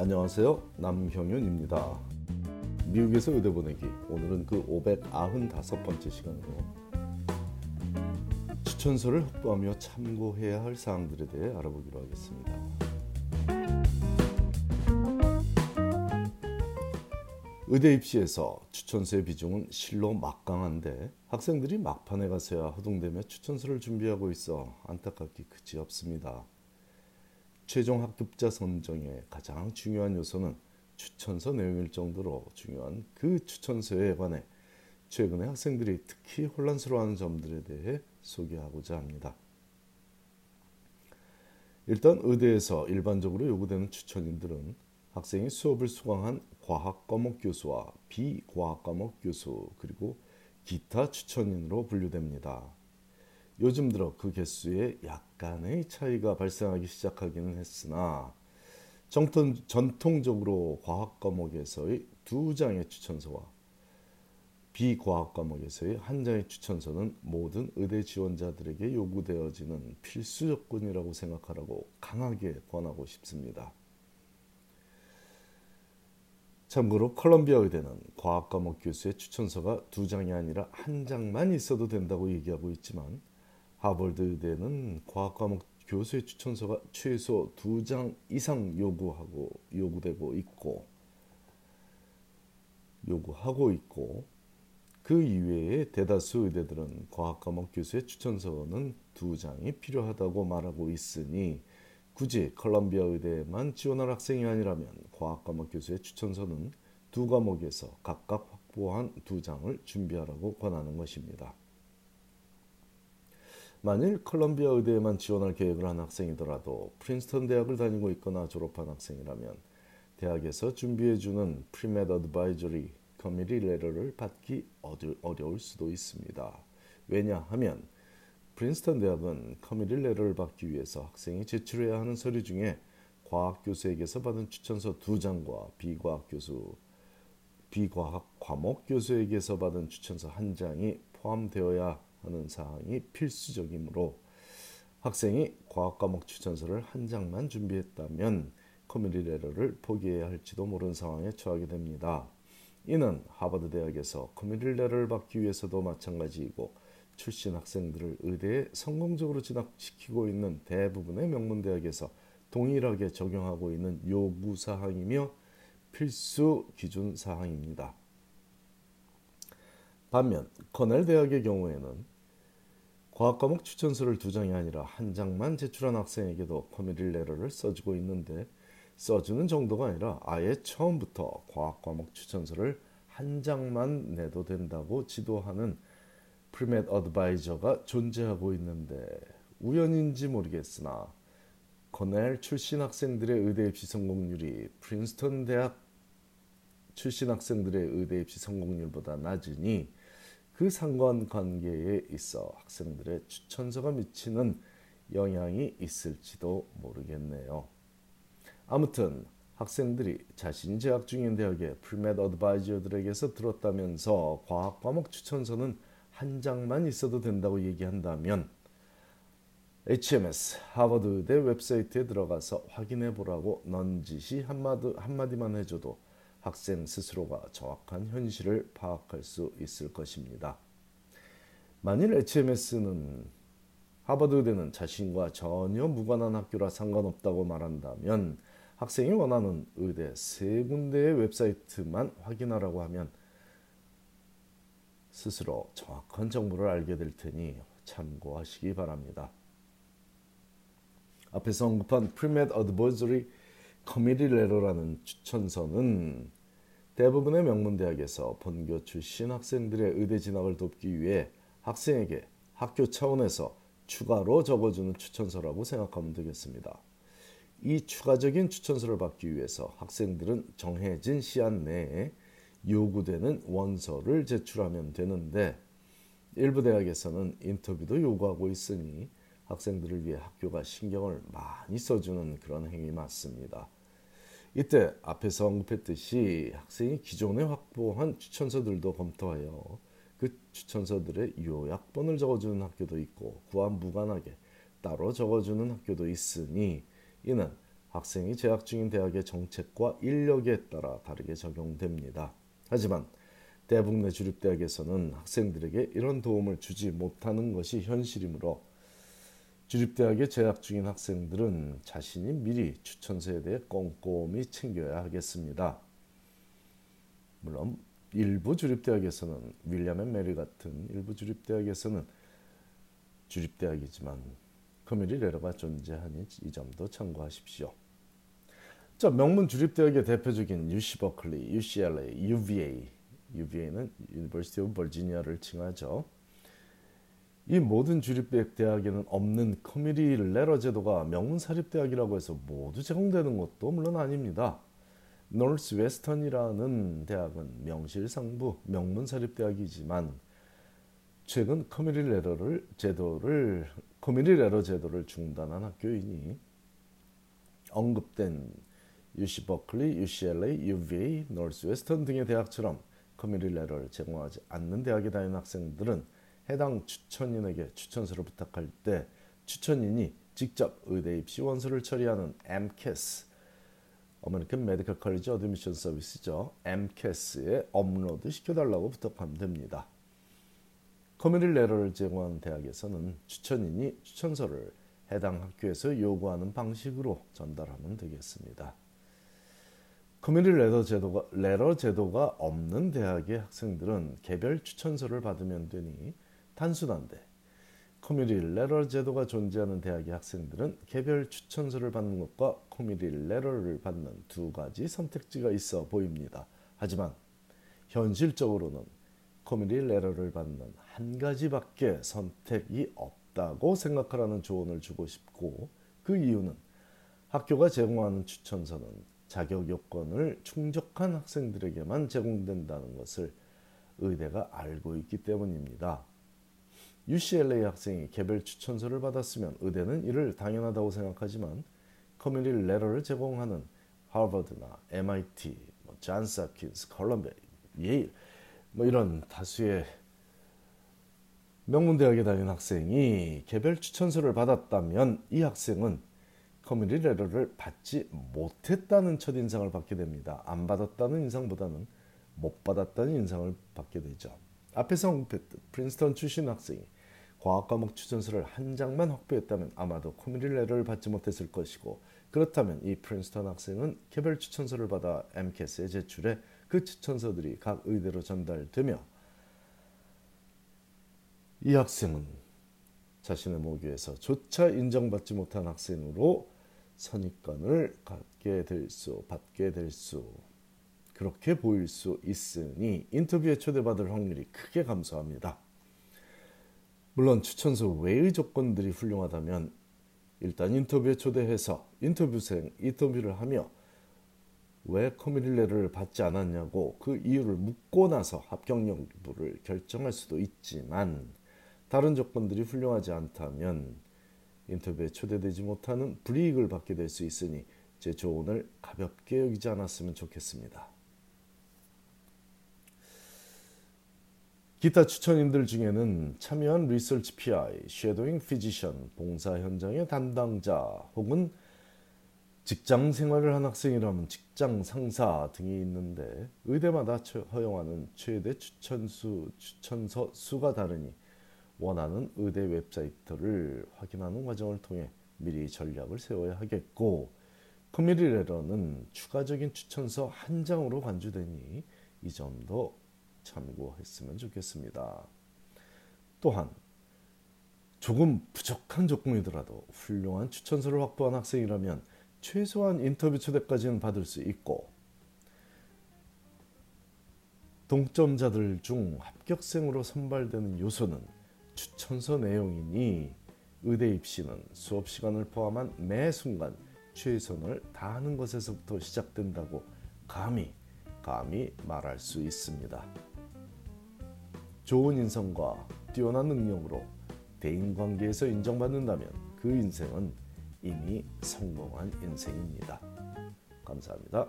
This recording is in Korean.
안녕하세요. 남형윤입니다. 미국에서 의대 보내기. 오늘은 그 595번째 시간으로 추천서를 확보하며 참고해야 할 사항들에 대해 알아보기로 하겠습니다. 의대 입시에서 추천서의 비중은 실로 막강한데 학생들이 막판에 가서야 허둥대며 추천서를 준비하고 있어 안타깝기 그지없습니다. 최종 합격자 선정의 가장 중요한 요소는 추천서 내용일 정도로 중요한 그 추천서에 관해 최근에 학생들이 특히 혼란스러워하는 점들에 대해 소개하고자 합니다. 일단 의대에서 일반적으로 요구되는 추천인들은 학생이 수업을 수강한 과학 과목 교수와 비과학 과목 교수 그리고 기타 추천인으로 분류됩니다. 요즘 들어 그 개수에 약간의 차이가 발생하기 시작하기는 했으나 정통, 전통적으로 과학 과목에서의 두 장의 추천서와 비과학 과목에서의 한 장의 추천서는 모든 의대 지원자들에게 요구되어지는 필수 조건이라고 생각하라고 강하게 권하고 싶습니다. 참고로 컬럼비아 의대는 과학 과목 교수의 추천서가 두 장이 아니라 한 장만 있어도 된다고 얘기하고 있지만 하버드 의대는 과학 과목 교수의 추천서가 최소 두 장 이상 요구하고 요구되고 있고 요구하고 있고 그 이외에 대다수 의대들은 과학 과목 교수의 추천서는 두 장이 필요하다고 말하고 있으니 굳이 컬럼비아 의대에만 지원할 학생이 아니라면 과학 과목 교수의 추천서는 두 과목에서 각각 확보한 두 장을 준비하라고 권하는 것입니다. 만일 컬럼비아 의대에만 지원할 계획을 한 학생이더라도 프린스턴 대학을 다니고 있거나 졸업한 학생이라면 대학에서 준비해주는 pre-med advisory committee letter를 받기 어려울 수도 있습니다. 왜냐하면 프린스턴 대학은 committee letter를 받기 위해서 학생이 제출해야 하는 서류 중에 과학 교수에게서 받은 추천서 두 장과 비과학 교수 비과학 과목 교수에게서 받은 추천서 한 장이 포함되어야 하는 사항이 필수적이므로 학생이 과학 과목 추천서를 한 장만 준비했다면 committee letter를 포기해야 할지도 모르는 상황에 처하게 됩니다. 이는 하버드 대학에서 committee letter를 받기 위해서도 마찬가지이고 출신 학생들을 의대에 성공적으로 진학시키고 있는 대부분의 명문 대학에서 동일하게 적용하고 있는 요구 사항이며 필수 기준 사항입니다. 반면 코넬 대학의 경우에는 과학 과목 추천서를 두 장이 아니라 한 장만 제출한 학생에게도 committee letter를 써주고 있는데 써주는 정도가 아니라 아예 처음부터 과학 과목 추천서를 한 장만 내도 된다고 지도하는 pre-med advisor가 존재하고 있는데 우연인지 모르겠으나 코넬 출신 학생들의 의대 입시 성공률이 프린스턴 대학 출신 학생들의 의대 입시 성공률보다 낮으니 그 상관관계에 있어 학생들의 추천서가 미치는 영향이 있을지도 모르겠네요. 아무튼 학생들이 자신이 재학 중인 대학의 pre-med advisor들에게서 들었다면서 과학 과목 추천서는 한 장만 있어도 된다고 얘기한다면 HMS 하버드 의대 웹사이트에 들어가서 확인해 보라고 넌지시 한마디, 한마디만 해줘도 학생 스스로가 정확한 현실을 파악할 수 있을 것입니다. 만일 HMS는 하버드 의대는 자신과 전혀 무관한 학교라 상관없다고 말한다면 학생이 원하는 의대 세 군데의 웹사이트만 확인하라고 하면 스스로 정확한 정보를 알게 될 테니 참고하시기 바랍니다. 앞에서 언급한 pre-med advisory 커미디 레러라는 추천서는 대부분의 명문대학에서 본교 출신 학생들의 의대 진학을 돕기 위해 학생에게 학교 차원에서 추가로 적어주는 추천서라고 생각하면 되겠습니다. 이 추가적인 추천서를 받기 위해서 학생들은 정해진 시한 내에 요구되는 원서를 제출하면 되는데 일부 대학에서는 인터뷰도 요구하고 있으니 학생들을 위해 학교가 신경을 많이 써주는 그런 행위 맞습니다. 이때 앞에서 언급했듯이 학생이 기존에 확보한 추천서들도 검토하여 그 추천서들의 요약본을 적어주는 학교도 있고 그와 무관하게 따로 적어주는 학교도 있으니 이는 학생이 재학 중인 대학의 정책과 인력에 따라 다르게 적용됩니다. 하지만 대북내 주립대학에서는 학생들에게 이런 도움을 주지 못하는 것이 현실이므로 주립대학에 재학 중인 학생들은 자신이 미리 추천서에 대해 꼼꼼히 챙겨야 하겠습니다. 물론 일부 주립대학에서는 윌리엄 앤 메리 같은 일부 주립대학에서는 주립대학이지만 committee letter가 존재하니 이 점도 참고하십시오. 자, 명문 주립대학의 대표적인 UC 버클리, UCLA, UVA, UVA는 University of Virginia를 칭하죠. 이 모든 주립대 대학에는 없는 committee letter 제도가 명문 사립 대학이라고 해서 모두 제공되는 것도 물론 아닙니다. 노스 웨스턴이라는 대학은 명실상부 명문 사립 대학이지만 최근 committee letter를 제도를 committee letter 제도를 중단한 학교이니 언급된 UC 버클리, UCLA, UVA, 노스 웨스턴 등의 대학처럼 committee letter를 제공하지 않는 대학에 다니는 학생들은 해당 추천인에게 추천서를 부탁할 때 추천인이 직접 의대 입시 원서를 처리하는 MCAS 어메리칸 메디컬 컬리지 어드미션 서비스죠. AMCAS에 업로드 시켜달라고 부탁하면 됩니다. committee letter를 제공하는 대학에서는 추천인이 추천서를 해당 학교에서 요구하는 방식으로 전달하면 되겠습니다. committee letter 제도가, letter 제도가 없는 대학의 학생들은 개별 추천서를 받으면 되니 단순한데 committee letter 제도가 존재하는 대학의 학생들은 개별 추천서를 받는 것과 committee letter를 받는 두 가지 선택지가 있어 보입니다. 하지만 현실적으로는 committee letter를 받는 한 가지밖에 선택이 없다고 생각하라는 조언을 주고 싶고 그 이유는 학교가 제공하는 추천서는 자격 요건을 충족한 학생들에게만 제공된다는 것을 의대가 알고 있기 때문입니다. UCLA 학생이 개별 추천서를 받았으면 의대는 이를 당연하다고 생각하지만 committee letter를 제공하는 하버드나 MIT, 뭐 존스 홉킨스, 컬럼비아, 예일 뭐 이런 다수의 명문 대학에 다니는 학생이 개별 추천서를 받았다면 이 학생은 committee letter를 받지 못했다는 첫 인상을 받게 됩니다. 안 받았다는 인상보다는 못 받았다는 인상을 받게 되죠. 앞에서 언급했듯 프린스턴 출신 학생이 과학 과목 추천서를 한 장만 확보했다면 아마도 letter를 받지 못했을 것이고 그렇다면 이 프린스턴 학생은 개별 추천서를 받아 AMCAS에 제출해 그 추천서들이 각 의대로 전달되며 이 학생은 자신의 모교에서 조차 인정받지 못한 학생으로 선입관을 갖게 될 수, 받게 될 수, 그렇게 보일 수 있으니 인터뷰에 초대받을 확률이 크게 감소합니다. 물론 추천서 외의 조건들이 훌륭하다면 일단 인터뷰에 초대해서 인터뷰생 인터뷰를 하며 왜 커뮤니레를 받지 않았냐고 그 이유를 묻고 나서 합격 여부를 결정할 수도 있지만 다른 조건들이 훌륭하지 않다면 인터뷰에 초대되지 못하는 불이익을 받게 될 수 있으니 제 조언을 가볍게 여기지 않았으면 좋겠습니다. 기타 추천인들 중에는 참여한 리서치 PI, shadowing physician, 봉사 현장의 담당자 혹은 직장 생활을 한 학생이라면 직장 상사 등이 있는데 의대마다 허용하는 최대 추천수 추천서 수가 다르니 원하는 의대 웹사이트를 확인하는 과정을 통해 미리 전략을 세워야 하겠고 커뮤니레러는 추가적인 추천서 한 장으로 간주되니 이 점도 참고했으면 좋겠습니다. 또한 조금 부족한 조건이더라도 훌륭한 추천서를 확보한 학생이라면 최소한 인터뷰 초대까지는 받을 수 있고 동점자들 중 합격생으로 선발되는 요소는 추천서 내용이니 의대 입시는 수업 시간을 포함한 매 순간 최선을 다하는 것에서부터 시작된다고 감히 감히 말할 수 있습니다. 좋은 인성과 뛰어난 능력으로 대인관계에서 인정받는다면 그 인생은 이미 성공한 인생입니다. 감사합니다.